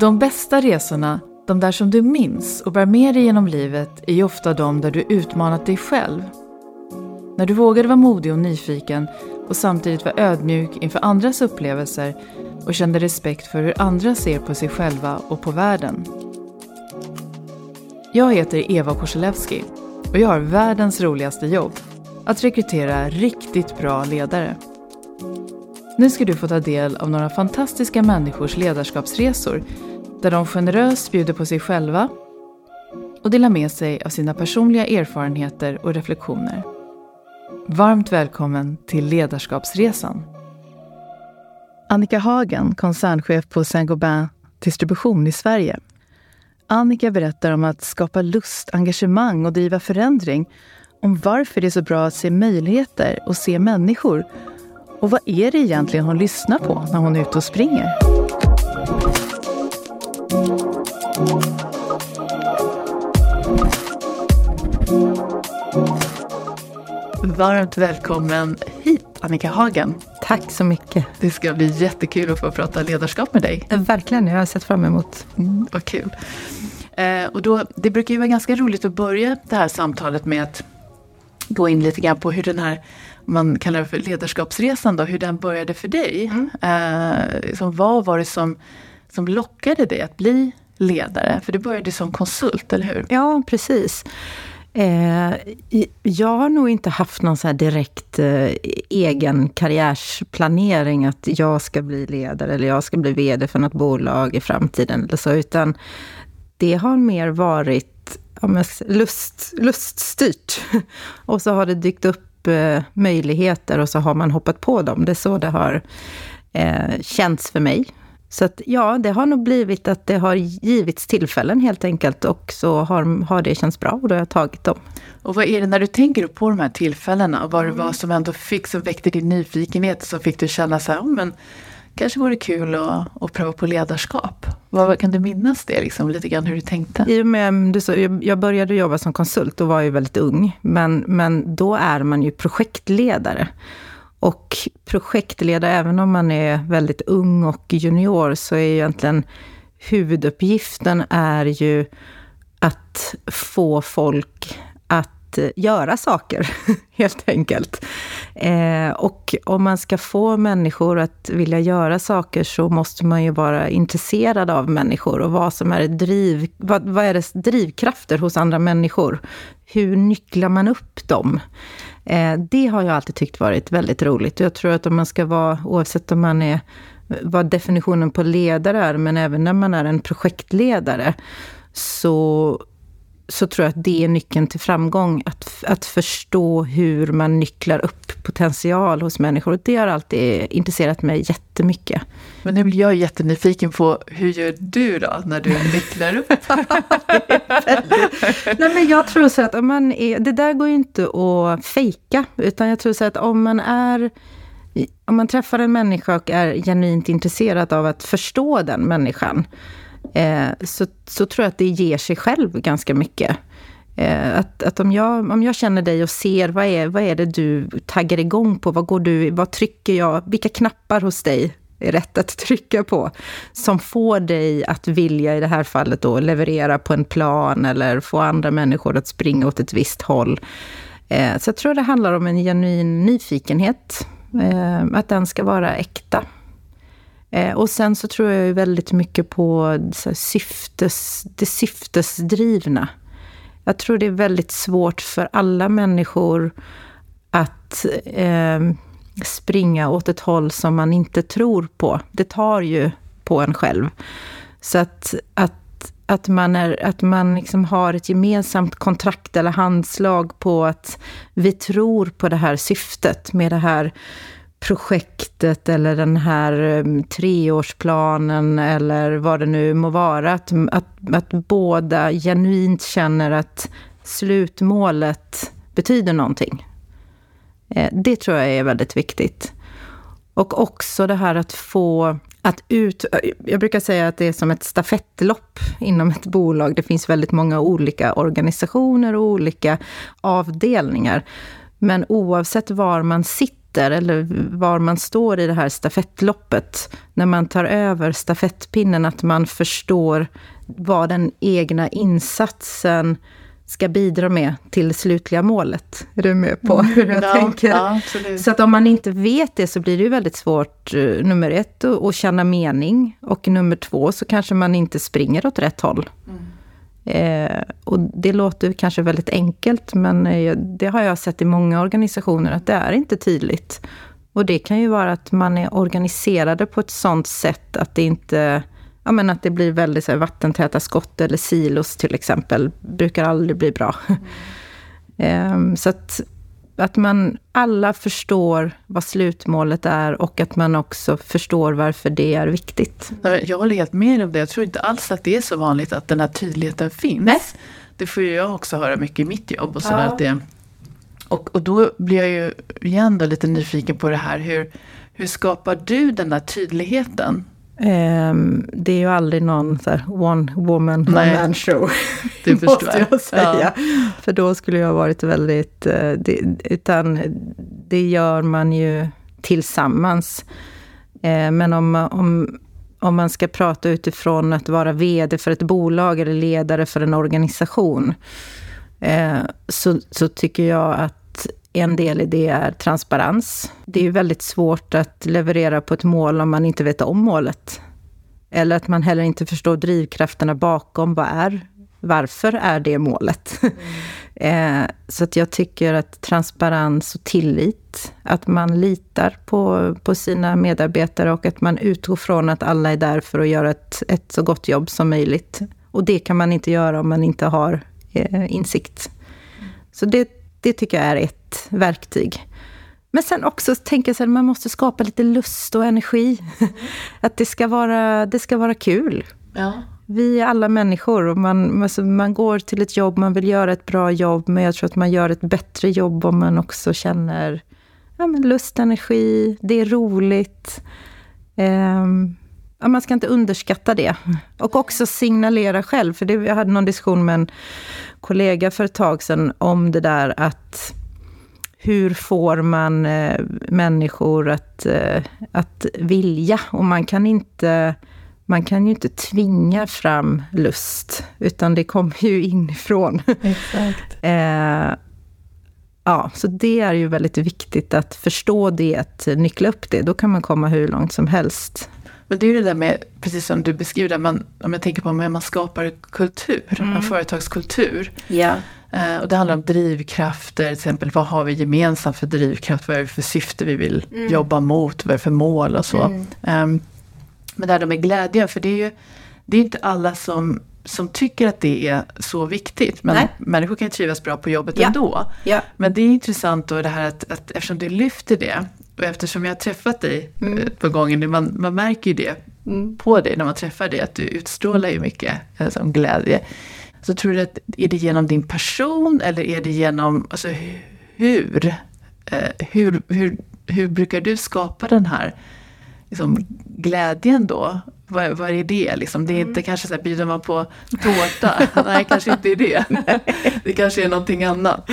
De bästa resorna, de där som du minns och bär med dig genom livet, är ju ofta de där du utmanat dig själv. När du vågade vara modig och nyfiken och samtidigt var ödmjuk inför andras upplevelser och kände respekt för hur andra ser på sig själva och på världen. Jag heter Eva Korselewski och jag har världens roligaste jobb. Att rekrytera riktigt bra ledare. Nu ska du få ta del av några fantastiska människors ledarskapsresor där de generöst bjuder på sig själva och delar med sig av sina personliga erfarenheter och reflektioner. Varmt välkommen till Ledarskapsresan. Annika Hagen, koncernchef på Saint-Gobain Distribution i Sverige. Annika berättar om att skapa lust, engagemang och driva förändring. Om varför det är så bra att se möjligheter och se människor. Och vad är det egentligen hon lyssnar på när hon är ute och springer? Varmt välkommen hit Annika Hagen. Tack så mycket. Det ska bli jättekul att få prata ledarskap med dig. Verkligen, jag har sett fram emot. Mm, vad kul. Eh, och då, det brukar ju vara ganska roligt att börja det här samtalet med att gå in lite grann på hur den här, man kallar det för ledarskapsresan då, hur den började för dig. Mm. Eh, som vad var det som, som lockade dig att bli ledare? För du började som konsult, eller hur? Ja, precis. Eh, jag har nog inte haft någon så direkt eh, egen karriärsplanering att jag ska bli ledare eller jag ska bli VD för något bolag i framtiden eller så, utan det har mer varit ja, lust, luststyrt. och så har det dykt upp möjligheter och så har man hoppat på dem. Det är så det har eh, känts för mig. Så att, ja, det har nog blivit att det har givits tillfällen helt enkelt och så har, har det känts bra och då har jag tagit dem. Och vad är det när du tänker på de här tillfällena och vad det var som ändå fick, som väckte din nyfikenhet som fick dig känna så här, oh, men kanske vore kul att, att pröva på ledarskap. Vad, kan du minnas det, liksom, lite grann hur du tänkte? I och med, du sa, jag började jobba som konsult och var ju väldigt ung, men, men då är man ju projektledare. Och projektledare, även om man är väldigt ung och junior, så är ju egentligen huvuduppgiften är ju att få folk att Eh, göra saker, helt enkelt. Eh, och om man ska få människor att vilja göra saker så måste man ju vara intresserad av människor och vad som är driv, vad, vad är det drivkrafter hos andra människor. Hur nycklar man upp dem? Eh, det har jag alltid tyckt varit väldigt roligt. Jag tror att om man ska vara, oavsett om man är vad definitionen på ledare är, men även när man är en projektledare, så, så tror jag att det är nyckeln till framgång. Att, att förstå hur man nycklar upp potential hos människor. Och det har alltid intresserat mig jättemycket. Men nu blir jag jättenyfiken på, hur gör du då när du nycklar upp? Nej, men jag tror så att om man är, det där går ju inte att fejka, utan jag tror så att om man är om man träffar en människa och är genuint intresserad av att förstå den människan, eh, så, så tror jag att det ger sig själv ganska mycket. Eh, att, att om, jag, om jag känner dig och ser vad är, vad är det du taggar igång på, vad, går du, vad trycker jag, vilka knappar hos dig är rätt att trycka på, som får dig att vilja, i det här fallet då, leverera på en plan eller få andra människor att springa åt ett visst håll. Eh, så jag tror det handlar om en genuin nyfikenhet, eh, att den ska vara äkta. Eh, och sen så tror jag väldigt mycket på syftes, det syftesdrivna. Jag tror det är väldigt svårt för alla människor att eh, springa åt ett håll som man inte tror på. Det tar ju på en själv. Så att, att, att man, är, att man liksom har ett gemensamt kontrakt eller handslag på att vi tror på det här syftet med det här projektet eller den här eh, treårsplanen eller vad det nu må vara. Att, att, att båda genuint känner att slutmålet betyder någonting. Eh, det tror jag är väldigt viktigt. Och också det här att få att ut... Jag brukar säga att det är som ett stafettlopp inom ett bolag. Det finns väldigt många olika organisationer och olika avdelningar. Men oavsett var man sitter sitter eller var man står i det här stafettloppet. När man tar över stafettpinnen, att man förstår vad den egna insatsen ska bidra med till det slutliga målet. Är du med på mm. hur jag ja, tänker? Ja, så att om man inte vet det så blir det ju väldigt svårt, uh, nummer ett, att känna mening. Och nummer två så kanske man inte springer åt rätt håll. Mm. Eh, och det låter kanske väldigt enkelt, men eh, det har jag sett i många organisationer, att det är inte tydligt. Och det kan ju vara att man är organiserade på ett sånt sätt att det inte ja, men att det blir väldigt så här, vattentäta skott eller silos till exempel, brukar aldrig bli bra. Mm. um, så att, att man alla förstår vad slutmålet är och att man också förstår varför det är viktigt. Jag håller helt med om det. Jag tror inte alls att det är så vanligt att den här tydligheten finns. Nej. Det får jag också höra mycket i mitt jobb. Och, sådär, ja. att det, och, och då blir jag ju igen då lite nyfiken på det här. Hur, hur skapar du den där tydligheten? Um, det är ju aldrig någon så här, one woman, one man show. Det måste jag säga. Ja. För då skulle jag varit väldigt... Uh, det, utan det gör man ju tillsammans. Uh, men om, om, om man ska prata utifrån att vara VD för ett bolag eller ledare för en organisation. Uh, så, så tycker jag att en del i det är transparens. Det är ju väldigt svårt att leverera på ett mål om man inte vet om målet. Eller att man heller inte förstår drivkrafterna bakom. Vad är, varför är det målet? Mm. så att jag tycker att transparens och tillit, att man litar på, på sina medarbetare och att man utgår från att alla är där för att göra ett, ett så gott jobb som möjligt. Och det kan man inte göra om man inte har eh, insikt. Så det det tycker jag är ett verktyg. Men sen också tänka sig att man måste skapa lite lust och energi. Att det ska vara, det ska vara kul. Ja. Vi är alla människor och man, alltså man går till ett jobb, man vill göra ett bra jobb, men jag tror att man gör ett bättre jobb om man också känner ja, men lust, energi, det är roligt. Um, ja, man ska inte underskatta det. Och också signalera själv, för det, jag hade någon diskussion med en kollega för ett tag sedan om det där att hur får man eh, människor att, eh, att vilja? Och man kan inte man kan ju inte tvinga fram lust, utan det kommer ju inifrån. Exakt. eh, ja, så det är ju väldigt viktigt att förstå det, att nyckla upp det. Då kan man komma hur långt som helst. Men det är ju det där med, precis som du beskriver, man, om jag tänker på hur man skapar kultur, mm. en företagskultur. Ja. Uh, och det handlar om drivkrafter, till exempel vad har vi gemensamt för drivkraft, vad är det för syfte vi vill mm. jobba mot, vad är det för mål och så. Mm. Um, men det här med glädje, för det är ju det är inte alla som, som tycker att det är så viktigt. Men Nej. människor kan ju trivas bra på jobbet ja. ändå. Ja. Men det är intressant då det här att, att eftersom du lyfter det, och eftersom jag har träffat dig mm. Eh, på gången, man, man märker ju det mm. på dig när man träffar dig, att du utstrålar ju mycket alltså, glädje. Så tror du att, är det genom din person eller är det genom, alltså hur? Eh, hur, hur, hur brukar du skapa den här liksom, glädjen då? Vad, vad är det liksom? Det är inte mm. kanske så här, bjuder man på tårta? Nej, kanske inte är det. det kanske är någonting annat.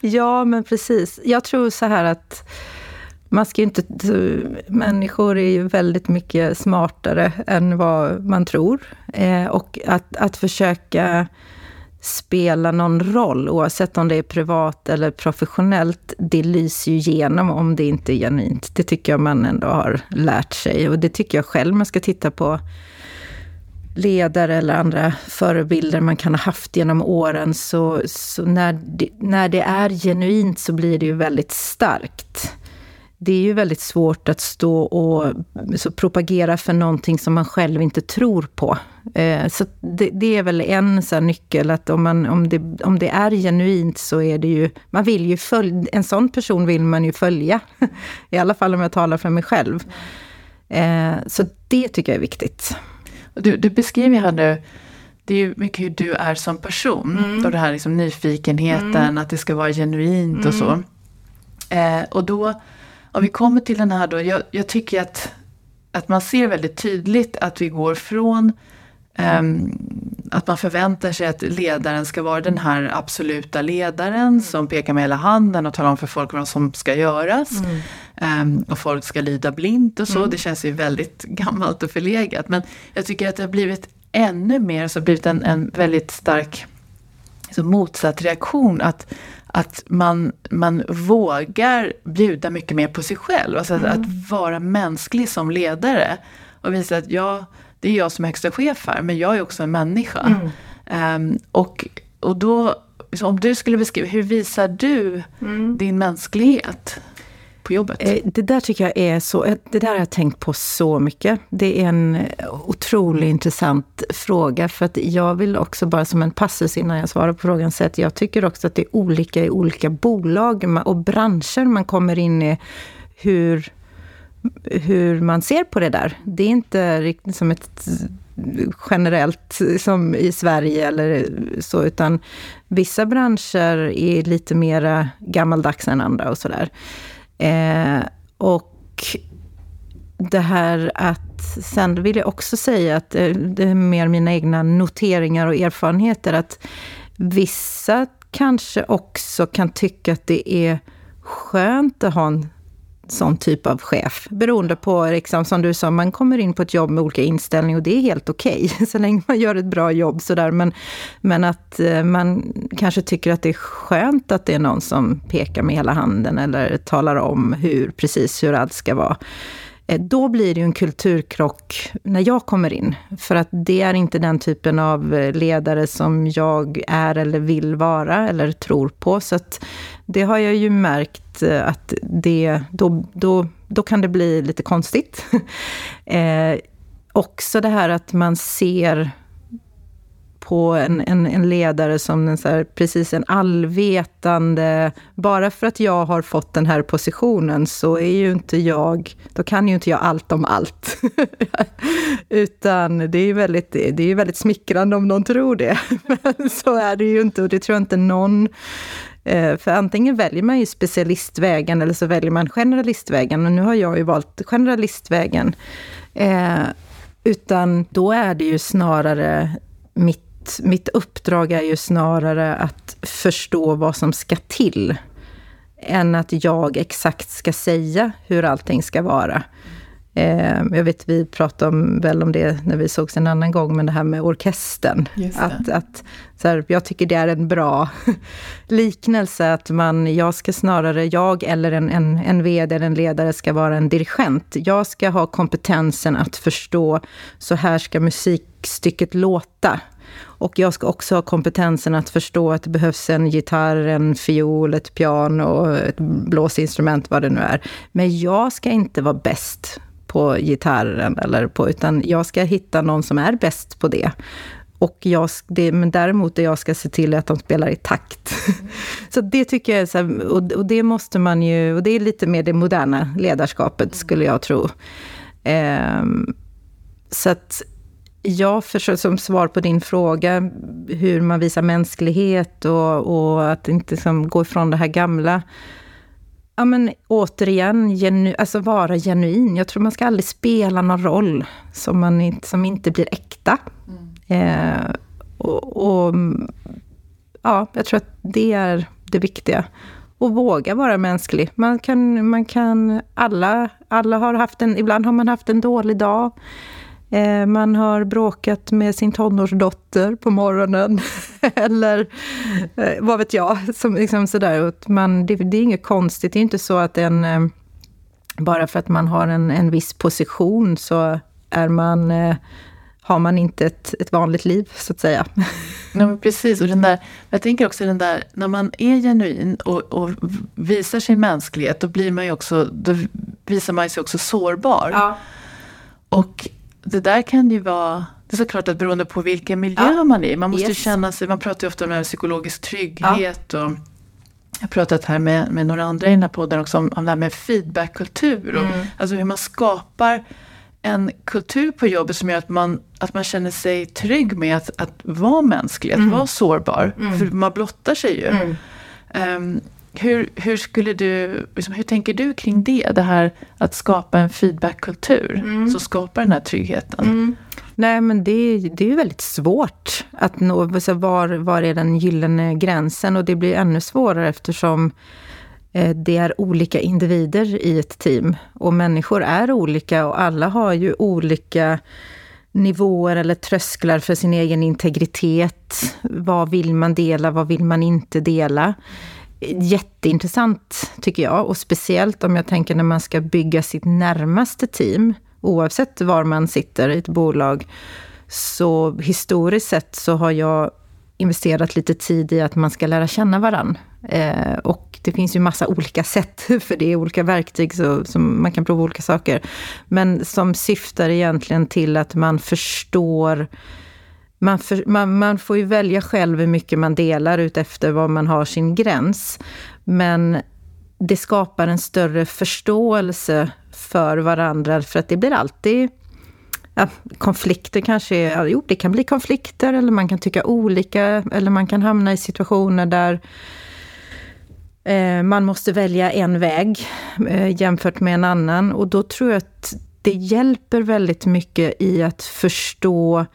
Ja, men precis. Jag tror så här att man ska inte... Människor är ju väldigt mycket smartare än vad man tror. Eh, och att, att försöka spela någon roll, oavsett om det är privat eller professionellt, det lyser ju igenom om det inte är genuint. Det tycker jag man ändå har lärt sig. Och det tycker jag själv man ska titta på ledare eller andra förebilder man kan ha haft genom åren, så, så när, det, när det är genuint så blir det ju väldigt starkt det är ju väldigt svårt att stå och så propagera för någonting som man själv inte tror på. Eh, så det, det, är väl en så nyckel, att om, man, om, det, om det är genuint så är det ju... Man vill ju följa, en sån person vill man ju följa. I alla fall om jag talar för mig själv. Eh, så det tycker jag är viktigt. Du, du beskriver här nu det är ju mycket hur du är som person. Mm. Då det här liksom nyfikenheten, mm. att det ska vara genuint mm. och så. Eh, och då om vi kommer till den här då, jag, jag tycker att, att man ser väldigt tydligt att vi går från um, att man förväntar sig att ledaren ska vara den här absoluta ledaren som pekar med hela handen och talar om för folk vad som ska göras. Um, och folk ska lyda blint och så. Mm. Det känns ju väldigt gammalt och förlegat. Men jag tycker att det har blivit ännu mer, så blivit en, en väldigt stark så motsatt reaktion. Att, att man, man vågar bjuda mycket mer på sig själv. Alltså mm. att vara mänsklig som ledare. Och visa att jag, det är jag som är högsta chef här, men jag är också en människa. Mm. Um, och, och då, om du skulle beskriva, hur visar du mm. din mänsklighet? På jobbet? Eh, det där tycker jag är så, eh, det där har jag tänkt på så mycket. Det är en eh, otroligt intressant fråga, för att jag vill också bara som en passus innan jag svarar på frågan säga att jag tycker också att det är olika i olika bolag och branscher man kommer in i, hur, hur man ser på det där. Det är inte riktigt som ett generellt som i Sverige eller så, utan vissa branscher är lite mera gammaldags än andra och sådär. Eh, och det här att, sen vill jag också säga att eh, det är mer mina egna noteringar och erfarenheter, att vissa kanske också kan tycka att det är skönt att ha en sån typ av chef. Beroende på, liksom, som du sa, man kommer in på ett jobb med olika inställning, och det är helt okej, okay, så länge man gör ett bra jobb. Sådär. Men, men att eh, man kanske tycker att det är skönt att det är någon som pekar med hela handen eller talar om hur, precis hur allt ska vara. Eh, då blir det ju en kulturkrock när jag kommer in. För att det är inte den typen av eh, ledare som jag är eller vill vara eller tror på. Så att det har jag ju märkt eh, att det, då, då, då kan det bli lite konstigt. eh, också det här att man ser på en, en, en ledare som en så här, precis en allvetande... Bara för att jag har fått den här positionen så är ju inte jag... Då kan ju inte jag allt om allt. Utan det är ju väldigt, det är väldigt smickrande om någon tror det. Men så är det ju inte och det tror jag inte någon eh, för antingen väljer man ju specialistvägen eller så väljer man generalistvägen. Och nu har jag ju valt generalistvägen. Eh, utan då är det ju snarare mitt mitt, uppdrag är ju snarare att förstå vad som ska till, än att jag exakt ska säga hur allting ska vara. Eh, jag vet, vi pratade om, väl om det när vi sågs en annan gång, men det här med orkestern. Att, att, så här, jag tycker det är en bra liknelse, att man, jag ska snarare, jag eller en, en, en VD eller en ledare ska vara en dirigent. Jag ska ha kompetensen att förstå, så här ska musikstycket låta. Och jag ska också ha kompetensen att förstå att det behövs en gitarr, en fiol, ett piano, ett blåsinstrument, vad det nu är. Men jag ska inte vara bäst på gitarren, eller på, utan jag ska hitta någon som är bäst på det. Och jag, det, men däremot det jag ska se till att de spelar i takt. Mm. så det tycker jag är så här, och, och, det måste man ju, och det är lite mer det moderna ledarskapet, skulle jag tro. Um, så att Ja, för som svar på din fråga, hur man visar mänsklighet och, och att inte liksom gå ifrån det här gamla. Ja, men återigen, genu, alltså vara genuin. Jag tror man ska aldrig spela någon roll som, man inte, som inte blir äkta. Mm. Eh, och, och, ja, jag tror att det är det viktiga. Och våga vara mänsklig. Man kan, man kan, alla, alla har haft en, ibland har man haft en dålig dag. Eh, man har bråkat med sin tonårsdotter på morgonen. Eller eh, vad vet jag. Som, liksom sådär. Man, det, det, är inget konstigt. Det är inte så att en... Eh, bara för att man har en, en viss position så är man har man inte ett, ett vanligt liv, så att säga. Ja, precis, och den där, jag tänker också den där, när man är genuin och, och visar sin mänsklighet, då blir man också, då visar man sig också sårbar. Ja. Och det där kan ju vara det är såklart att beroende på vilken miljö ja. man är i. Man måste yes. känna sig, man pratar ju ofta om det här psykologisk trygghet. Ja. Och jag har pratat här med, med några andra i den här podden också om, om det här med feedbackkultur. Mm. alltså hur man skapar en kultur på jobbet som gör att man, att man känner sig trygg med att, att vara mänsklig, att mm. vara sårbar. Mm. För man blottar sig ju. Um, hur, hur, skulle du, liksom, hur tänker du kring det? Det här att skapa en feedbackkultur mm. som skapar den här tryggheten. Mm. Nej, men det, det är ju väldigt svårt att nå, så var, var är den gyllene gränsen? Och det blir ännu svårare eftersom eh, det är olika individer i ett team. Och människor är olika och alla har ju olika nivåer eller trösklar för sin egen integritet. Vad vill man dela, vad vill man inte dela? Jätteintressant tycker jag och speciellt om jag tänker när man ska bygga sitt närmaste team oavsett var man sitter i ett bolag. Så historiskt sett så har jag investerat lite tid i att man ska lära känna varann. Eh, och det finns ju massa olika sätt, för det är olika verktyg så, som man kan prova olika saker. Men som syftar egentligen till att man förstår man, för, man, man, får ju välja själv hur mycket man delar ut efter var man har sin gräns. Men det skapar en större förståelse för varandra, för att det blir alltid ja, konflikter kanske, är, jo det kan bli konflikter eller man kan tycka olika eller man kan hamna i situationer där eh, man måste välja en väg eh, jämfört med en annan och då tror jag att det hjälper väldigt mycket i att förstå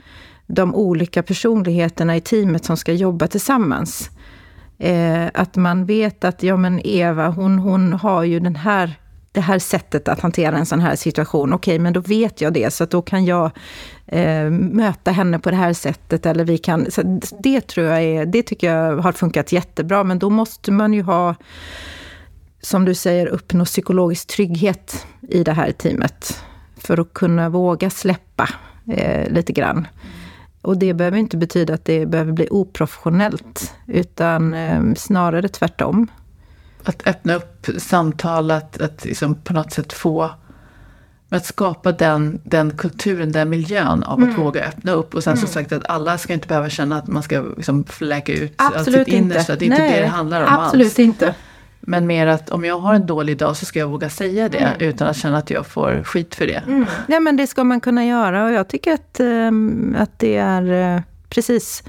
de olika personligheterna i teamet som ska jobba tillsammans. Eh, att man vet att ja, men Eva, hon, hon har ju den här, det här sättet att hantera en sån här situation. Okej, okay, men då vet jag det, så då kan jag eh, möta henne på det här sättet. Eller vi kan, så det tror jag är, det tycker jag har funkat jättebra, men då måste man ju ha som du säger, uppnå psykologisk trygghet i det här teamet. För att kunna våga släppa eh, lite grann. Och det behöver inte betyda att det behöver bli oprofessionellt, utan eh, snarare tvärtom. Att öppna upp samtal, att, att liksom på något sätt få att skapa den, den kulturen, den miljön av att mm. våga öppna upp. Och sen mm. som sagt att alla ska inte behöva känna att man ska liksom fläka ut Absolut allt sitt innersta. Det är inte det det handlar om Absolut alls. inte. Men mer att om jag har en dålig dag så ska jag våga säga det mm. utan att känna att jag får skit för det. Mm. Ja men det ska man kunna göra och jag tycker att, um, att det är uh, precis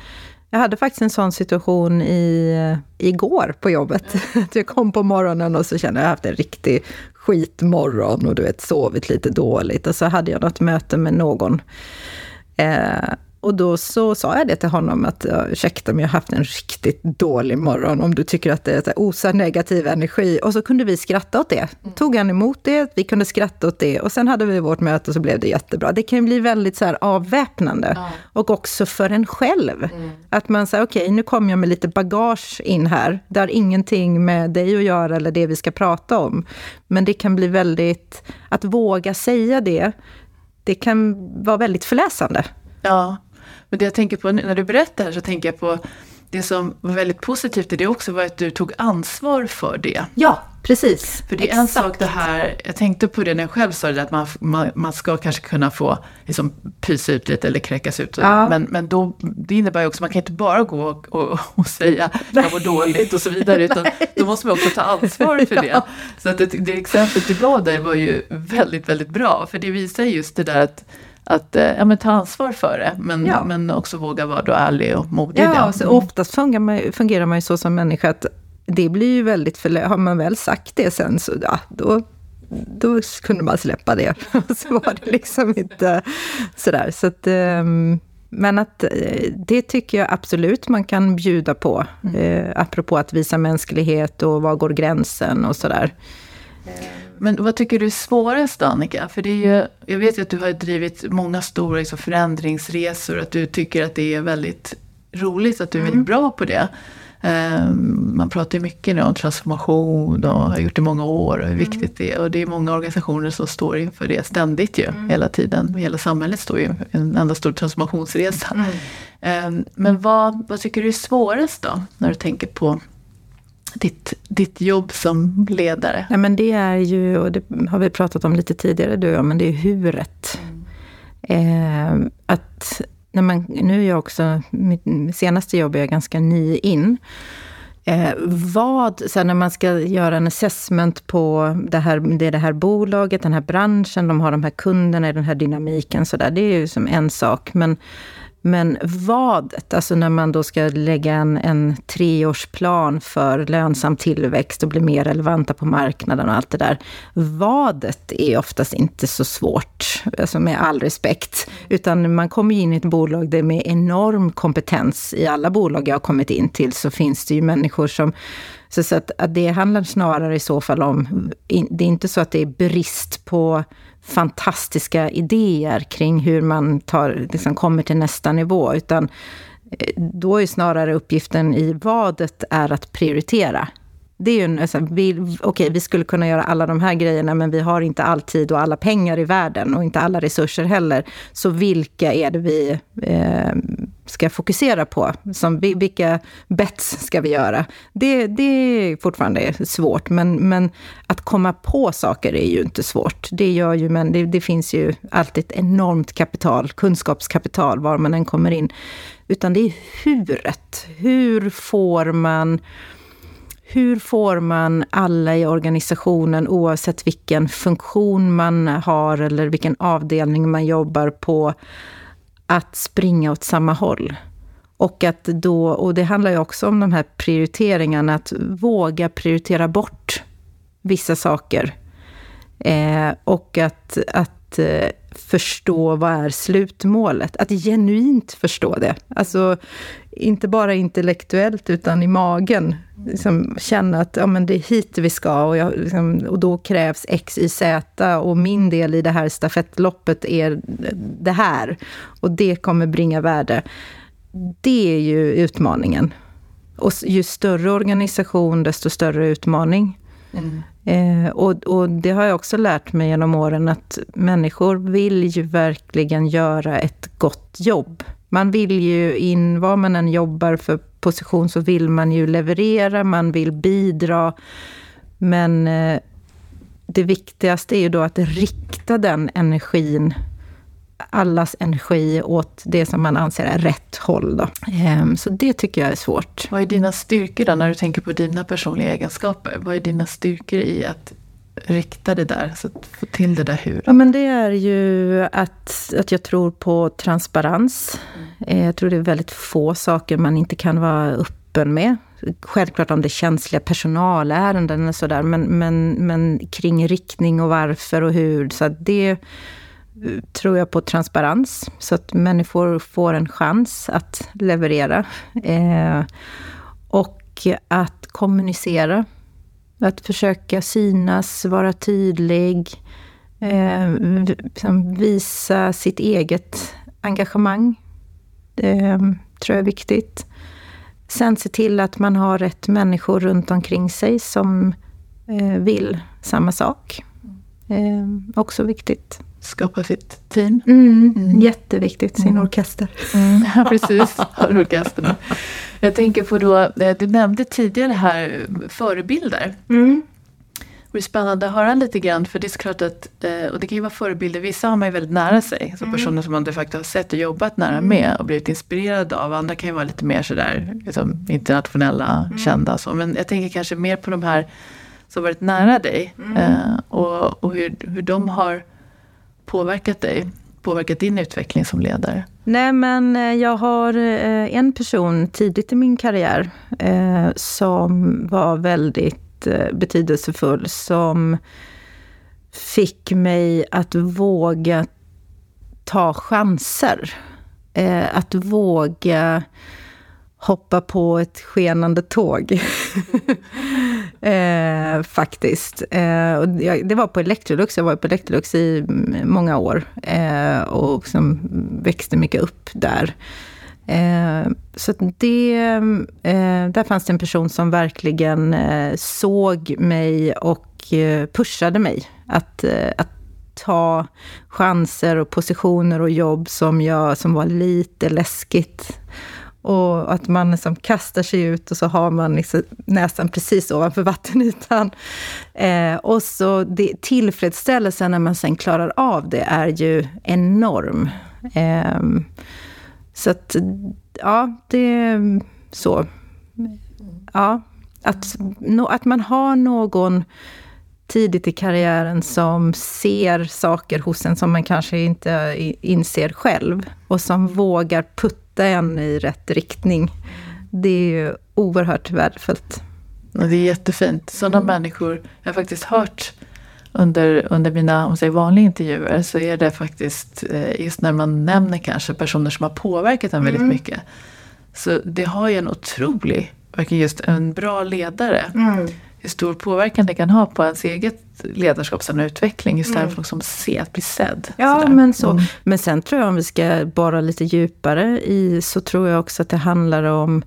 jag hade faktiskt en sån situation i, uh, igår på jobbet. Mm. jag kom på morgonen och så kände jag att jag haft en riktig skitmorgon och du vet sovit lite dåligt. Och så hade jag något möte med någon. Uh, och då så sa jag det till honom att ursäkta men jag har haft en riktigt dålig morgon om du tycker att det är osar negativ energi. Och så kunde vi skratta åt det. Mm. Tog han emot det, vi kunde skratta åt det och sen hade vi vårt möte och så blev det jättebra. Det kan ju bli väldigt så här avväpnande. Mm. Och också för en själv. Mm. Att man säger okej okay, nu kommer jag med lite bagage in här. Det har ingenting med dig att göra eller det vi ska prata om. Men det kan bli väldigt, att våga säga det, det kan vara väldigt förläsande. Ja, men det jag tänker på när du berättar här så tänker jag på det som var väldigt positivt i det också var att du tog ansvar för det. Ja, precis. För det är Exakt. en sak det här, jag tänkte på det när jag själv sa det, att man, man, man ska kanske kunna få liksom, pysa ut lite eller kräkas ut. Ja. Men, men då, det innebär ju också, man kan inte bara gå och, och, och säga jag mår dåligt och så vidare, utan då måste man också ta ansvar för det. Ja. Så att det, det exemplet du gav där var ju väldigt, väldigt bra, för det visar just det där att att eh, ja, men ta ansvar för det, men, ja. men också våga vara då ärlig och modig. Ja, alltså, oftast fungerar man, fungerar man ju så som människa att det blir ju väldigt, för har man väl sagt det sen så ja, då, då kunde man släppa det. så var det liksom inte sådär. Så att, um, men att eh, det tycker jag absolut man kan bjuda på. Mm. Eh, apropå att visa mänsklighet och var går gränsen och sådär. Men vad tycker du är svårast Annika? För det är ju, jag vet ju att du har drivit många stora liksom, förändringsresor, att du tycker att det är väldigt roligt, att du är väldigt mm. bra på det. Um, man pratar ju mycket nu om transformation och har gjort det i många år och hur mm. viktigt det är. Och det är många organisationer som står inför det ständigt ju, mm. hela tiden. Hela samhället står ju inför en enda stor transformationsresa. Mm. Um, men vad, vad tycker du är svårast då, när du tänker på ditt, ditt jobb som ledare? Ja, men det är ju, och det har vi pratat om lite tidigare du och jag, men det är huret. Mm. Eh, att när man, nu är jag också, mitt senaste jobb är jag ganska ny in. Eh, vad, sen när man ska göra en assessment på det här, det, är det här bolaget, den här branschen, de har de här kunderna, den här dynamiken, så där, det är ju som en sak. Men men vadet, alltså när man då ska lägga en, en treårsplan för lönsam tillväxt och bli mer relevanta på marknaden och allt det där. Vadet är oftast inte så svårt, alltså med all respekt. Utan man kommer in i ett bolag där med enorm kompetens. I alla bolag jag har kommit in till så finns det ju människor som så, att, att det handlar snarare i så fall om, det är inte så att det är brist på fantastiska idéer kring hur man tar, liksom kommer till nästa nivå, utan eh, då är snarare uppgiften i vadet är att prioritera. Det är ju en, alltså, vi, okej, vi skulle kunna göra alla de här grejerna, men vi har inte all tid och alla pengar i världen och inte alla resurser heller. Så vilka är det vi eh, ska fokusera på? Som, vilka bets ska vi göra? Det, det är fortfarande svårt, men, men att komma på saker är ju inte svårt. Det gör ju, men det, det finns ju alltid ett enormt kapital, kunskapskapital, var man än kommer in. Utan det är huret. Hur får man hur får man alla i organisationen, oavsett vilken funktion man har eller vilken avdelning man jobbar på, att springa åt samma håll? Och, att då, och det handlar ju också om de här prioriteringarna, att våga prioritera bort vissa saker. Eh, och att, att eh, förstå vad är slutmålet. Att genuint förstå det. Alltså, inte bara intellektuellt, utan i magen. Liksom känna att ja, men det är hit vi ska och, jag, liksom, och då krävs X, Y, Z och min del i det här stafettloppet är det här. Och det kommer bringa värde. Det är ju utmaningen. Och ju större organisation, desto större utmaning. Mm. Eh, och, och, det har jag också lärt mig genom åren, att människor vill ju verkligen göra ett gott jobb. Man vill ju in, vad man än jobbar för position, så vill man ju leverera, man vill bidra. Men eh, det viktigaste är ju då att rikta den energin allas energi åt det som man anser är rätt håll. Då. Ehm, så det tycker jag är svårt. Vad är dina styrkor då, när du tänker på dina personliga egenskaper? Vad är dina styrkor i att rikta det där, så att få till det där hur? Ja, men det är ju att, att jag tror på transparens. Mm. Jag tror det är väldigt få saker man inte kan vara öppen med. Självklart om det är känsliga personalärenden och sådär, men, men, men kring riktning och varför och hur. Så det tror jag på transparens, så att människor får en chans att leverera. Eh, och att kommunicera. Att försöka synas, vara tydlig, eh, liksom visa sitt eget engagemang. Det tror jag är viktigt. Sen se till att man har rätt människor runt omkring sig som eh, vill samma sak. Eh, också viktigt skapa sitt team. Mm, mm. Jätteviktigt, sin mm. orkester. Mm, ja, precis, orkestern. Jag tänker på då, eh, du nämnde tidigare här förebilder. Mm. Det är spännande att höra lite grann, för det är såklart att, eh, och det kan ju vara förebilder, vissa har man ju väldigt nära sig, så mm. personer som man de facto har sett och jobbat nära mm. med och blivit inspirerad av. Andra kan ju vara lite mer sådär liksom, internationella, mm. kända så. Men jag tänker kanske mer på de här som varit nära dig mm. eh, och, och hur, hur de har påverkat dig? Påverkat din utveckling som ledare? Nej, men eh, jag har eh, en person tidigt i min karriär eh, som var väldigt betydelsefull, som fick mig att våga ta chanser. Att våga hoppa på ett skenande tåg. eh, faktiskt. Eh, och det var på Electrolux, jag var på Electrolux i många år eh, och liksom växte mycket upp där. Eh, så det, eh, där fanns det en person som verkligen eh, såg mig och pushade mig att, att ta chanser och positioner och jobb som, jag, som var lite läskigt. Och att man liksom kastar sig ut och så har man liksom näsan precis ovanför vattenytan. Eh, och så det, tillfredsställelsen när man sen klarar av det är ju enorm. Eh, så att, ja, det är så. Ja, att, att man har någon tidigt i karriären som ser saker hos en som man kanske inte inser själv och som vågar putta en i rätt riktning. Det är ju oerhört värdefullt. Och det är jättefint. Sådana mm. människor, jag har faktiskt hört under, under mina om säger, vanliga intervjuer så är det faktiskt eh, just när man nämner kanske personer som har påverkat en väldigt mm. mycket. Så det har ju en otrolig, verkligen just en bra ledare. Mm. Hur stor påverkan det kan ha på ens eget ledarskap och utveckling istället mm. för att se, att bli sedd. Ja, sådär. men så. Mm. Men sen tror jag om vi ska borra lite djupare i så tror jag också att det handlar om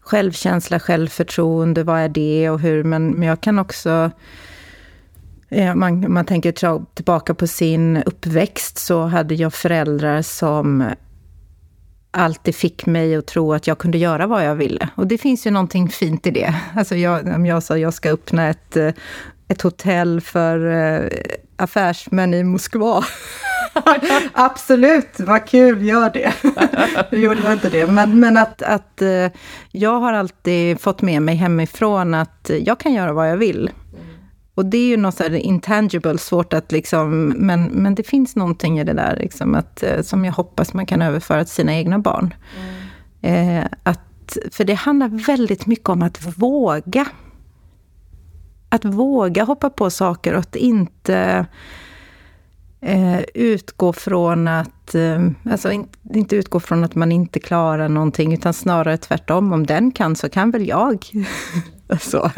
självkänsla, självförtroende, vad är det och hur, men, men jag kan också man, man tänker tillbaka på sin uppväxt så hade jag föräldrar som alltid fick mig att tro att jag kunde göra vad jag ville. Och det finns ju någonting fint i det. Alltså jag, om jag sa att jag ska öppna ett, eh, ett hotell för eh, affärsmän i Moskva. Absolut, vad kul, gör det. Nu gjorde jag inte det. Men, men att, att eh, jag har alltid fått med mig hemifrån att jag kan göra vad jag vill. Och det är ju något så här intangible, svårt att liksom, men, men det finns någonting i det där liksom att, eh, som jag hoppas man kan överföra till sina egna barn. Mm. Eh, att, för det handlar väldigt mycket om att våga. Att våga hoppa på saker och att inte eh, utgå från att, eh, alltså in, inte utgå från att man inte klarar någonting, utan snarare tvärtom. Om den kan så kan väl jag. så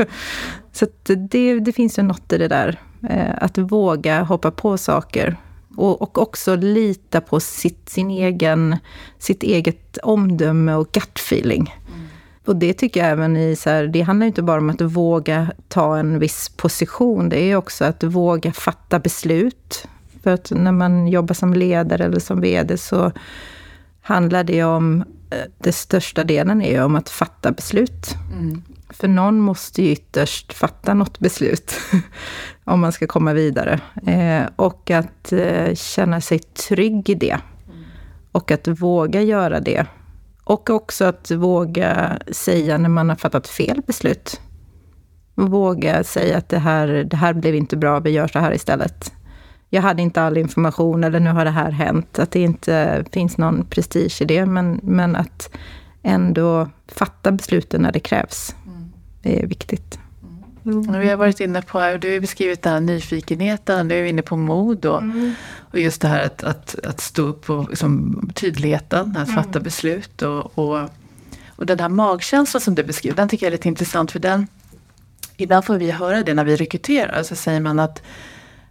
så det, det finns ju något i det där. Eh, att våga hoppa på saker. Och, och också lita på sitt, sin egen, sitt eget omdöme och gut feeling. Mm. Och det tycker jag även i så här, det handlar inte bara om att våga ta en viss position. Det är också att våga fatta beslut. För att när man jobbar som ledare eller som VD så handlar det om, eh, det största delen är ju om att fatta beslut. Mm. För någon måste ju ytterst fatta något beslut om man ska komma vidare. Eh, och att eh, känna sig trygg i det. Och att våga göra det. Och också att våga säga när man har fattat fel beslut. Våga säga att det här, det här blev inte bra, vi gör så här istället. Jag hade inte all information eller nu har det här hänt. Att det inte finns någon prestige i det, men, men att ändå fatta besluten när det krävs. Det är viktigt. Mm. Vi har varit inne på, du har beskrivit den här nyfikenheten, du är inne på mod och, mm. och just det här att, att, att stå upp och liksom, tydligheten, att fatta mm. beslut och, och, och den här magkänslan som du beskriver, den tycker jag är lite intressant för den Ibland får vi höra det när vi rekryterar, så säger man att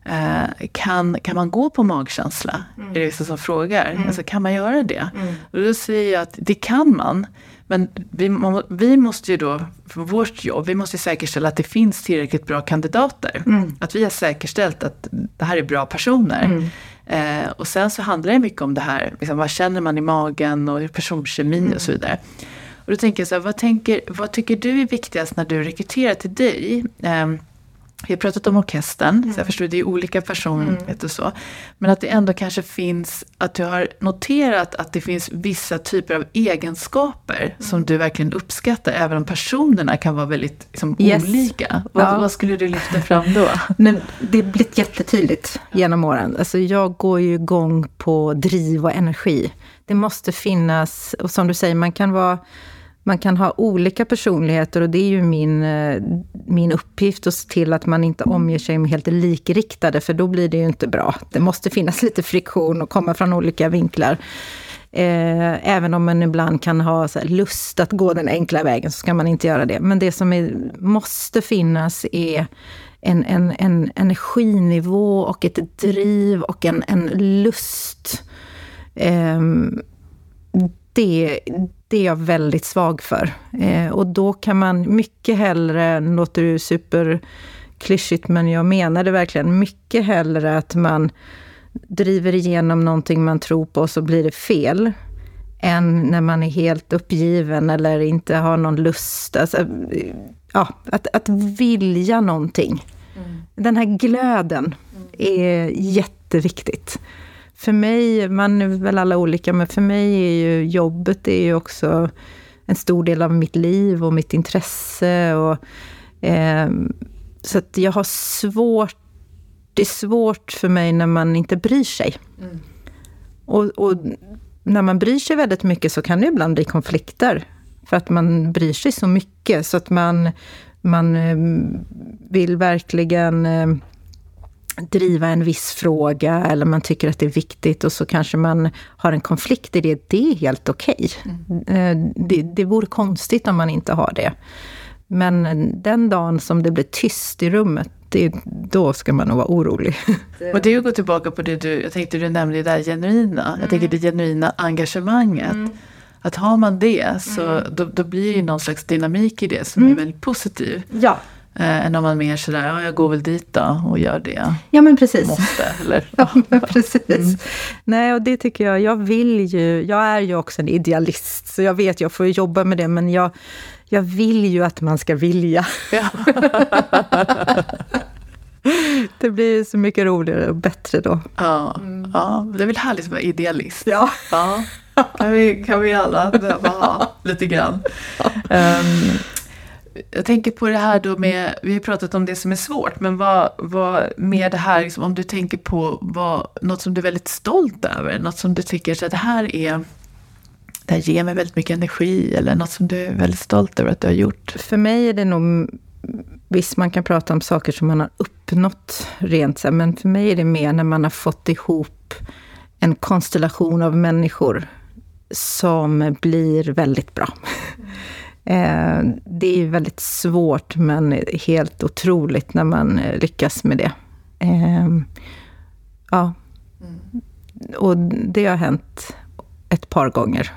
eh, kan, kan man gå på magkänsla? Mm. Är det vissa som frågar. Mm. Alltså, kan man göra det? Mm. Och då säger jag att det kan man. Men vi, vi måste ju då, för vårt jobb, vi måste säkerställa att det finns tillräckligt bra kandidater. Mm. Att vi har säkerställt att det här är bra personer. Mm. Eh, och sen så handlar det mycket om det här, liksom, vad känner man i magen och personkemi mm. och så vidare. Och då tänker jag så här, vad, tänker, vad tycker du är viktigast när du rekryterar till dig? Eh, vi har pratat om orkestern, mm. så jag förstår det är olika personlighet mm. och så. Men att det ändå kanske finns, att du har noterat att det finns vissa typer av egenskaper mm. som du verkligen uppskattar, även om personerna kan vara väldigt liksom, yes. olika. Vad, ja. vad, skulle du lyfta fram då? Men det har blivit jättetydligt genom åren. Alltså jag går ju igång på driv och energi. Det måste finnas, och som du säger, man kan vara man kan ha olika personligheter och det är ju min, eh, min uppgift att se till att man inte omger sig med helt likriktade, för då blir det ju inte bra. Det måste finnas lite friktion och komma från olika vinklar. Eh, även om man ibland kan ha lust att gå den enkla vägen, så ska man inte göra det. Men det som är, måste finnas är en, en, en energinivå och ett driv och en, en lust. Eh, det, det är jag väldigt svag för. Eh, och då kan man mycket hellre, låter det superklyschigt, men jag menar det verkligen, mycket hellre att man driver igenom någonting man tror på och så blir det fel. Än när man är helt uppgiven eller inte har någon lust. Alltså, ja, att, att vilja någonting. Mm. Den här glöden mm. är jätteviktigt för mig, man är väl alla olika, men för mig är ju jobbet är ju också en stor del av mitt liv och mitt intresse. Och, eh, så att jag har svårt, det är svårt för mig när man inte bryr sig. Mm. Och, och, när man bryr sig väldigt mycket så kan det ibland bli konflikter. För att man bryr sig så mycket så att man, man eh, vill verkligen eh, driva en viss fråga eller man tycker att det är viktigt och så kanske man har en konflikt i det. Det är helt okej. Okay. Mm. Det, det vore konstigt om man inte har det. Men den dagen som det blir tyst i rummet, det, då ska man nog vara orolig. Och det är att gå tillbaka på det du, jag tänkte du nämnde det där genuina. Mm. Jag tänker det genuina engagemanget. Mm. Att har man det så mm. då, då blir det någon slags dynamik i det som är mm. väldigt positiv. Ja. Eh, än om man mer sådär, ja jag går väl dit då och gör det Ja men precis. Måste, eller? ja men precis. Mm. Nej och det tycker jag, jag vill ju, jag är ju också en idealist, så jag vet jag får jobba med det, men jag, jag vill ju att man ska vilja. Ja. det blir så mycket roligare och bättre då. Ja, mm. ja det är väl härligt att vara idealist. Ja. ja. Kan, vi, kan vi alla ha lite grann. Um, jag tänker på det här då med, vi har pratat om det som är svårt, men vad, vad med det här, liksom, om du tänker på vad, något som du är väldigt stolt över, något som du tycker att det här är det här ger mig väldigt mycket energi eller något som du är väldigt stolt över att du har gjort? För mig är det nog, visst man kan prata om saker som man har uppnått rent men för mig är det mer när man har fått ihop en konstellation av människor som blir väldigt bra. Eh, det är ju väldigt svårt, men helt otroligt när man lyckas med det. Eh, ja. Och det har hänt ett par gånger.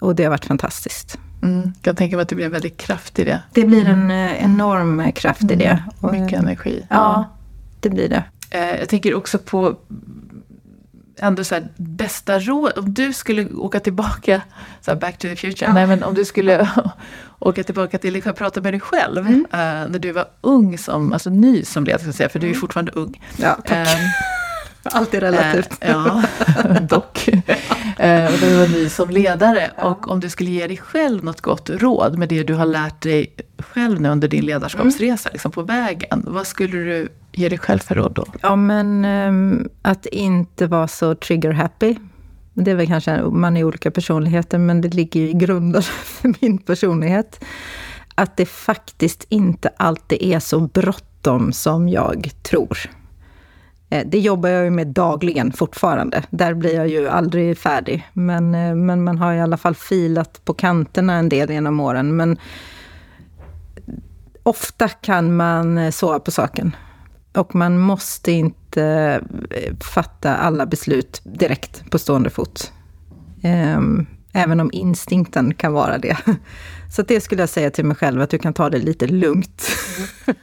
Och det har varit fantastiskt. Mm. Jag tänka mig att det blir en väldigt kraft i det. Det blir en eh, enorm kraft i det. Mm. Mycket energi. Ja, det blir det. Jag tänker också på ändå så här, bästa råd, om du skulle åka tillbaka, så här, back to the future, ja. nej men om du skulle åka tillbaka till liksom, prata med dig själv, mm. uh, när du var ung som, alltså ny som ledare, ska säga, för du är mm. fortfarande ung. Ja, tack. Um, Allt är relativt. Uh, ja, dock. Uh, och du var ny som ledare. Ja. Och om du skulle ge dig själv något gott råd med det du har lärt dig själv nu under din ledarskapsresa, mm. liksom på vägen. Vad skulle du ge dig själv för råd då? Ja, men um, att inte vara så trigger happy. Det är väl kanske, man är olika personligheter, men det ligger i grunden för min personlighet. Att det faktiskt inte alltid är så bråttom som jag tror. Eh, det jobbar jag ju med dagligen fortfarande. Där blir jag ju aldrig färdig. Men, eh, men man har i alla fall filat på kanterna en del genom åren. Men ofta kan man eh, sova på saken. Och man måste inte eh, fatta alla beslut direkt på stående fot. Ehm, även om instinkten kan vara det. Så det skulle jag säga till mig själv, att du kan ta det lite lugnt.